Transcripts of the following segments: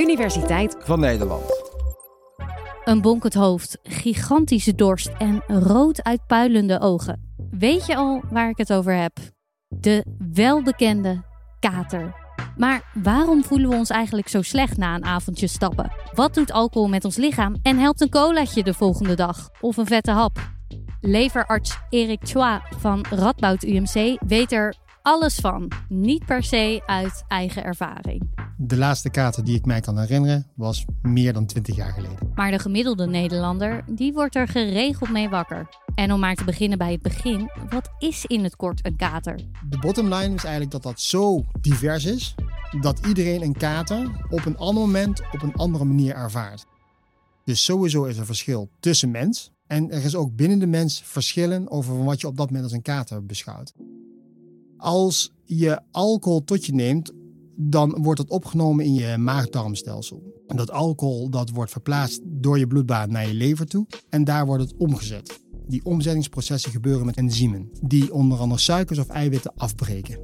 Universiteit van Nederland. Een bonkend hoofd, gigantische dorst en rood uitpuilende ogen. Weet je al waar ik het over heb? De welbekende kater. Maar waarom voelen we ons eigenlijk zo slecht na een avondje stappen? Wat doet alcohol met ons lichaam en helpt een colaatje de volgende dag of een vette hap? Leverarts Erik Chua van Radboud UMC weet er alles van. Niet per se uit eigen ervaring. De laatste kater die ik mij kan herinneren was meer dan 20 jaar geleden. Maar de gemiddelde Nederlander, die wordt er geregeld mee wakker. En om maar te beginnen bij het begin, wat is in het kort een kater? De bottom line is eigenlijk dat dat zo divers is dat iedereen een kater op een ander moment op een andere manier ervaart. Dus sowieso is er verschil tussen mens en er is ook binnen de mens verschillen over wat je op dat moment als een kater beschouwt. Als je alcohol tot je neemt, dan wordt het opgenomen in je maag-darmstelsel. En dat alcohol dat wordt verplaatst door je bloedbaan naar je lever toe en daar wordt het omgezet. Die omzettingsprocessen gebeuren met enzymen, die onder andere suikers of eiwitten afbreken.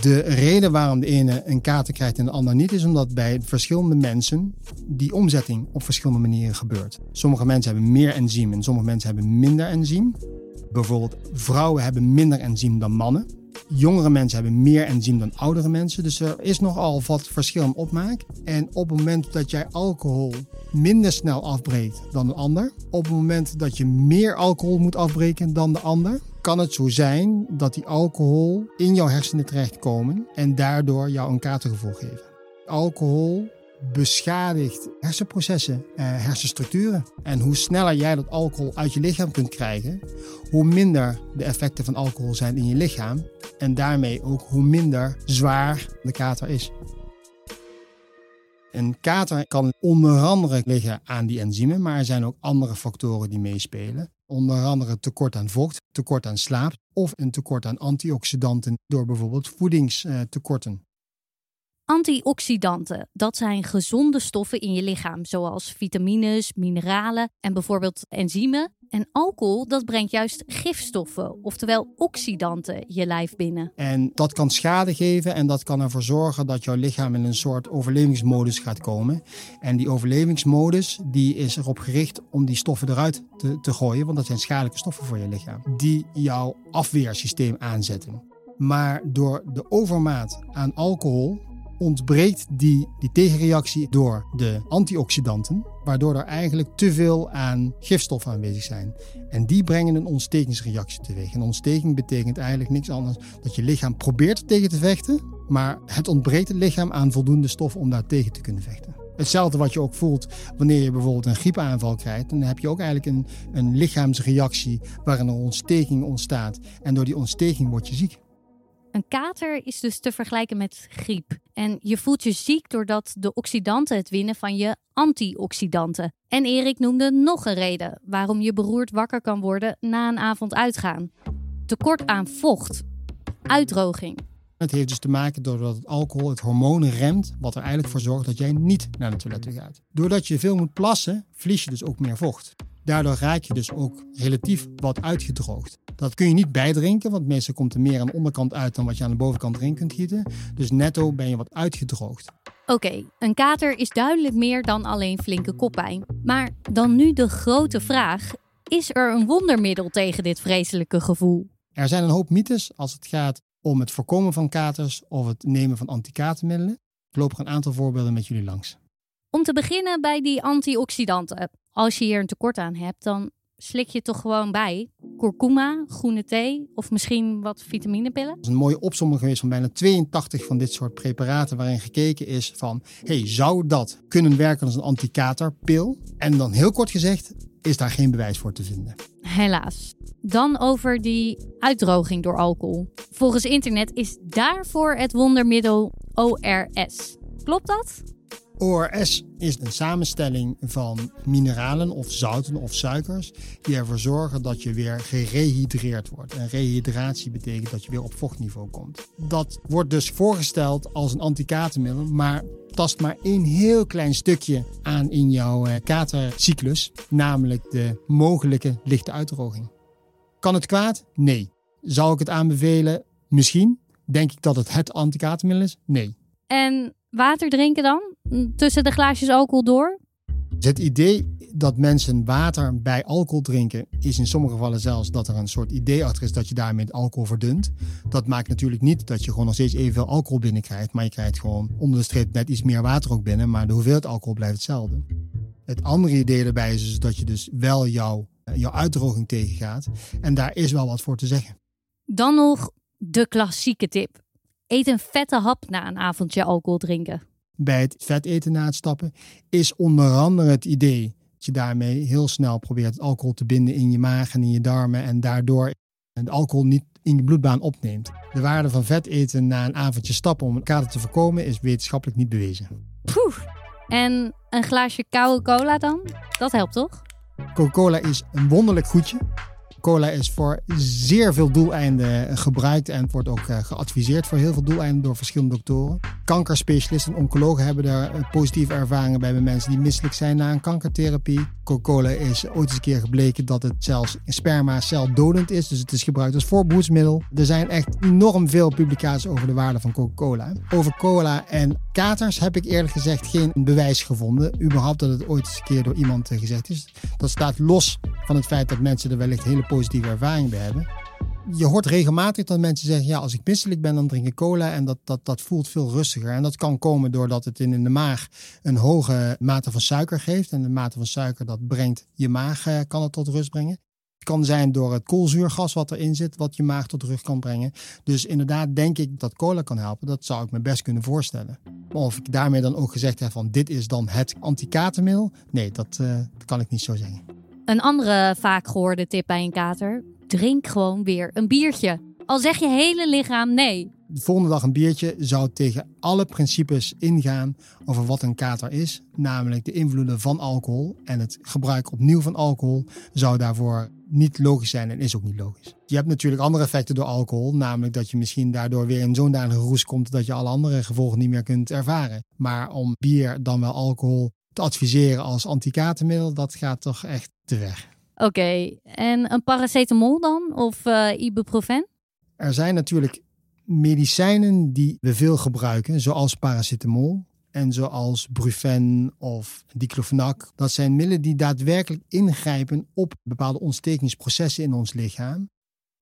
De reden waarom de ene een kater krijgt en de ander niet, is omdat bij verschillende mensen die omzetting op verschillende manieren gebeurt. Sommige mensen hebben meer enzym en sommige mensen hebben minder enzym. Bijvoorbeeld vrouwen hebben minder enzym dan mannen. Jongere mensen hebben meer enzym dan oudere mensen. Dus er is nogal wat verschil in opmaak. En op het moment dat jij alcohol minder snel afbreekt dan een ander, op het moment dat je meer alcohol moet afbreken dan de ander, kan het zo zijn dat die alcohol in jouw hersenen terechtkomen en daardoor jou een katergevoel geven. Alcohol beschadigt hersenprocessen, eh, hersenstructuren. En hoe sneller jij dat alcohol uit je lichaam kunt krijgen, hoe minder de effecten van alcohol zijn in je lichaam. En daarmee ook hoe minder zwaar de kater is. Een kater kan onder andere liggen aan die enzymen, maar er zijn ook andere factoren die meespelen. Onder andere tekort aan vocht, tekort aan slaap of een tekort aan antioxidanten door bijvoorbeeld voedingstekorten. Antioxidanten, dat zijn gezonde stoffen in je lichaam, zoals vitamines, mineralen en bijvoorbeeld enzymen. En alcohol, dat brengt juist gifstoffen, oftewel oxidanten, je lijf binnen. En dat kan schade geven en dat kan ervoor zorgen dat jouw lichaam in een soort overlevingsmodus gaat komen. En die overlevingsmodus die is erop gericht om die stoffen eruit te, te gooien, want dat zijn schadelijke stoffen voor je lichaam. Die jouw afweersysteem aanzetten. Maar door de overmaat aan alcohol ontbreekt die, die tegenreactie door de antioxidanten, waardoor er eigenlijk te veel aan gifstoffen aanwezig zijn. En die brengen een ontstekingsreactie teweeg. Een ontsteking betekent eigenlijk niks anders dat je lichaam probeert tegen te vechten, maar het ontbreekt het lichaam aan voldoende stof om daar tegen te kunnen vechten. Hetzelfde wat je ook voelt wanneer je bijvoorbeeld een griepaanval krijgt. Dan heb je ook eigenlijk een, een lichaamsreactie waarin een ontsteking ontstaat. En door die ontsteking word je ziek. Een kater is dus te vergelijken met griep. En je voelt je ziek doordat de oxidanten het winnen van je antioxidanten. En Erik noemde nog een reden waarom je beroerd wakker kan worden na een avond uitgaan. Tekort aan vocht. Uitdroging. Het heeft dus te maken doordat het alcohol het hormoon remt, wat er eigenlijk voor zorgt dat jij niet naar de toilet gaat. Doordat je veel moet plassen, verlies je dus ook meer vocht. Daardoor raak je dus ook relatief wat uitgedroogd. Dat kun je niet bijdrinken, want meestal komt er meer aan de onderkant uit dan wat je aan de bovenkant erin kunt gieten. Dus netto ben je wat uitgedroogd. Oké, een kater is duidelijk meer dan alleen flinke koppijn. Maar dan nu de grote vraag: is er een wondermiddel tegen dit vreselijke gevoel? Er zijn een hoop mythes als het gaat om het voorkomen van katers of het nemen van antikatermiddelen. Ik loop er een aantal voorbeelden met jullie langs. Om te beginnen bij die antioxidanten. Als je hier een tekort aan hebt, dan slik je toch gewoon bij. Kurkuma, groene thee of misschien wat vitaminepillen. Dat is een mooie opsomming geweest van bijna 82 van dit soort preparaten waarin gekeken is van, hey, zou dat kunnen werken als een antikaterpil? En dan heel kort gezegd, is daar geen bewijs voor te vinden. Helaas. Dan over die uitdroging door alcohol. Volgens internet is daarvoor het wondermiddel ORS. Klopt dat? ORS is een samenstelling van mineralen of zouten of suikers die ervoor zorgen dat je weer gerehydreerd wordt. En rehydratie betekent dat je weer op vochtniveau komt. Dat wordt dus voorgesteld als een antikatermiddel, maar tast maar één heel klein stukje aan in jouw eh, katercyclus, namelijk de mogelijke lichte uitdroging. Kan het kwaad? Nee. Zou ik het aanbevelen? Misschien. Denk ik dat het het antikatermiddel is? Nee. En water drinken dan? tussen de glaasjes alcohol door? Het idee dat mensen water bij alcohol drinken, is in sommige gevallen zelfs dat er een soort idee achter is dat je daarmee alcohol verdunt. Dat maakt natuurlijk niet dat je gewoon nog steeds evenveel alcohol binnenkrijgt, maar je krijgt gewoon onder de streep net iets meer water ook binnen, maar de hoeveelheid alcohol blijft hetzelfde. Het andere idee daarbij is dus dat je dus wel jouw, jouw uitdroging tegengaat. En daar is wel wat voor te zeggen. Dan nog de klassieke tip. Eet een vette hap na een avondje alcohol drinken. Bij het vet eten na het stappen is onder andere het idee dat je daarmee heel snel probeert alcohol te binden in je maag en in je darmen en daardoor het alcohol niet in je bloedbaan opneemt. De waarde van vet eten na een avondje stappen om een kater te voorkomen is wetenschappelijk niet bewezen. Poeh. En een glaasje koude cola dan? Dat helpt toch? Coca-Cola is een wonderlijk goedje. Cola is voor zeer veel doeleinden gebruikt en wordt ook eh, geadviseerd voor heel veel doeleinden door verschillende doktoren. Kankerspecialisten en oncologen hebben daar eh, positieve ervaringen bij bij mensen die misselijk zijn na een kankertherapie. Coca-Cola is ooit eens een keer gebleken dat het zelfs sperma celdodend is, dus het is gebruikt als voorbehoedsmiddel. Er zijn echt enorm veel publicaties over de waarde van Coca-Cola. Over cola en katers heb ik eerlijk gezegd geen bewijs gevonden. Überhaupt dat het ooit eens een keer door iemand eh, gezegd is. Dat staat los van het feit dat mensen er wellicht hele positieve ervaring bij hebben. Je hoort regelmatig dat mensen zeggen: ja, als ik misselijk ben, dan drink ik cola en dat, dat, dat voelt veel rustiger. En dat kan komen doordat het in de maag een hoge mate van suiker geeft. En de mate van suiker dat brengt je maag, eh, kan het tot rust brengen. Het kan zijn door het koolzuurgas wat erin zit, wat je maag tot rust kan brengen. Dus inderdaad denk ik dat cola kan helpen. Dat zou ik me best kunnen voorstellen. Maar of ik daarmee dan ook gezegd heb van dit is dan het antikatermiddel? Nee, dat, uh, dat kan ik niet zo zeggen. Een andere vaak gehoorde tip bij een kater: drink gewoon weer een biertje. Al zeg je hele lichaam nee. De volgende dag een biertje zou tegen alle principes ingaan over wat een kater is. Namelijk de invloeden van alcohol. En het gebruik opnieuw van alcohol zou daarvoor niet logisch zijn en is ook niet logisch. Je hebt natuurlijk andere effecten door alcohol. Namelijk dat je misschien daardoor weer in zo'n danige roes komt dat je alle andere gevolgen niet meer kunt ervaren. Maar om bier dan wel alcohol te adviseren als antikatermiddel, dat gaat toch echt te ver. Oké, en een paracetamol dan? Of uh, ibuprofen? Er zijn natuurlijk medicijnen die we veel gebruiken, zoals paracetamol en zoals Brufen of diclofenac. Dat zijn middelen die daadwerkelijk ingrijpen op bepaalde ontstekingsprocessen in ons lichaam.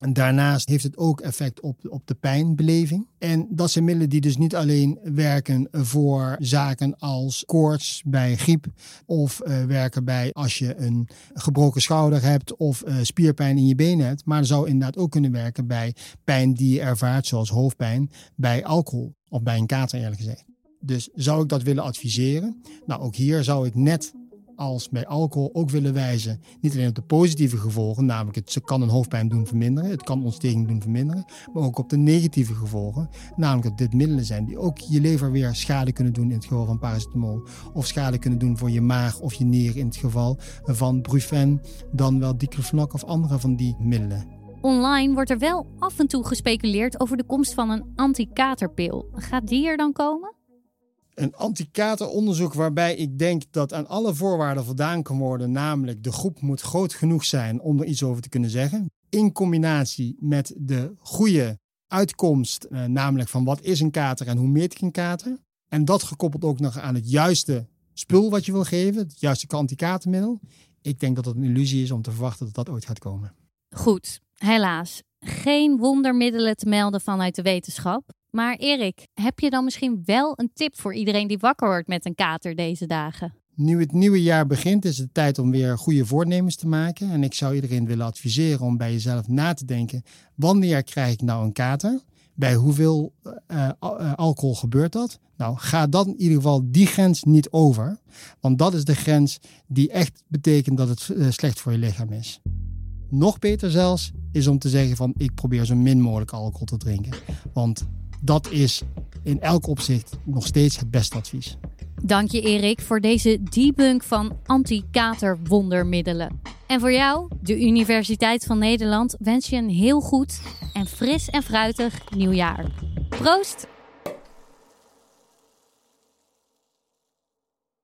En daarnaast heeft het ook effect op, op de pijnbeleving. En dat zijn middelen die dus niet alleen werken voor zaken als koorts bij griep. Of uh, werken bij als je een gebroken schouder hebt of uh, spierpijn in je benen hebt. Maar zou inderdaad ook kunnen werken bij pijn die je ervaart, zoals hoofdpijn, bij alcohol. Of bij een kater eerlijk gezegd. Dus zou ik dat willen adviseren? Nou, ook hier zou ik net als bij alcohol ook willen wijzen, niet alleen op de positieve gevolgen, namelijk het kan een hoofdpijn doen verminderen, het kan ontsteking doen verminderen, maar ook op de negatieve gevolgen, namelijk dat dit middelen zijn die ook je lever weer schade kunnen doen in het geval van paracetamol, of schade kunnen doen voor je maag of je nier in het geval van Brufen, dan wel diclofenac of andere van die middelen. Online wordt er wel af en toe gespeculeerd over de komst van een anti-katerpil. Gaat die er dan komen? Een anti-kateronderzoek waarbij ik denk dat aan alle voorwaarden voldaan kan worden. Namelijk, de groep moet groot genoeg zijn om er iets over te kunnen zeggen. In combinatie met de goede uitkomst, eh, namelijk van wat is een kater en hoe meet ik een kater. En dat gekoppeld ook nog aan het juiste spul wat je wil geven, het juiste anti-katermiddel. Ik denk dat het een illusie is om te verwachten dat dat ooit gaat komen. Goed, helaas. Geen wondermiddelen te melden vanuit de wetenschap. Maar Erik, heb je dan misschien wel een tip voor iedereen die wakker wordt met een kater deze dagen? Nu het nieuwe jaar begint, is het tijd om weer goede voornemens te maken. En ik zou iedereen willen adviseren om bij jezelf na te denken: wanneer krijg ik nou een kater? Bij hoeveel uh, uh, alcohol gebeurt dat? Nou, ga dan in ieder geval die grens niet over. Want dat is de grens die echt betekent dat het slecht voor je lichaam is. Nog beter zelfs is om te zeggen van ik probeer zo min mogelijk alcohol te drinken. Want dat is in elk opzicht nog steeds het beste advies. Dank je Erik voor deze debunk van anti-kater wondermiddelen. En voor jou, de Universiteit van Nederland, wens je een heel goed en fris en fruitig nieuwjaar. Proost!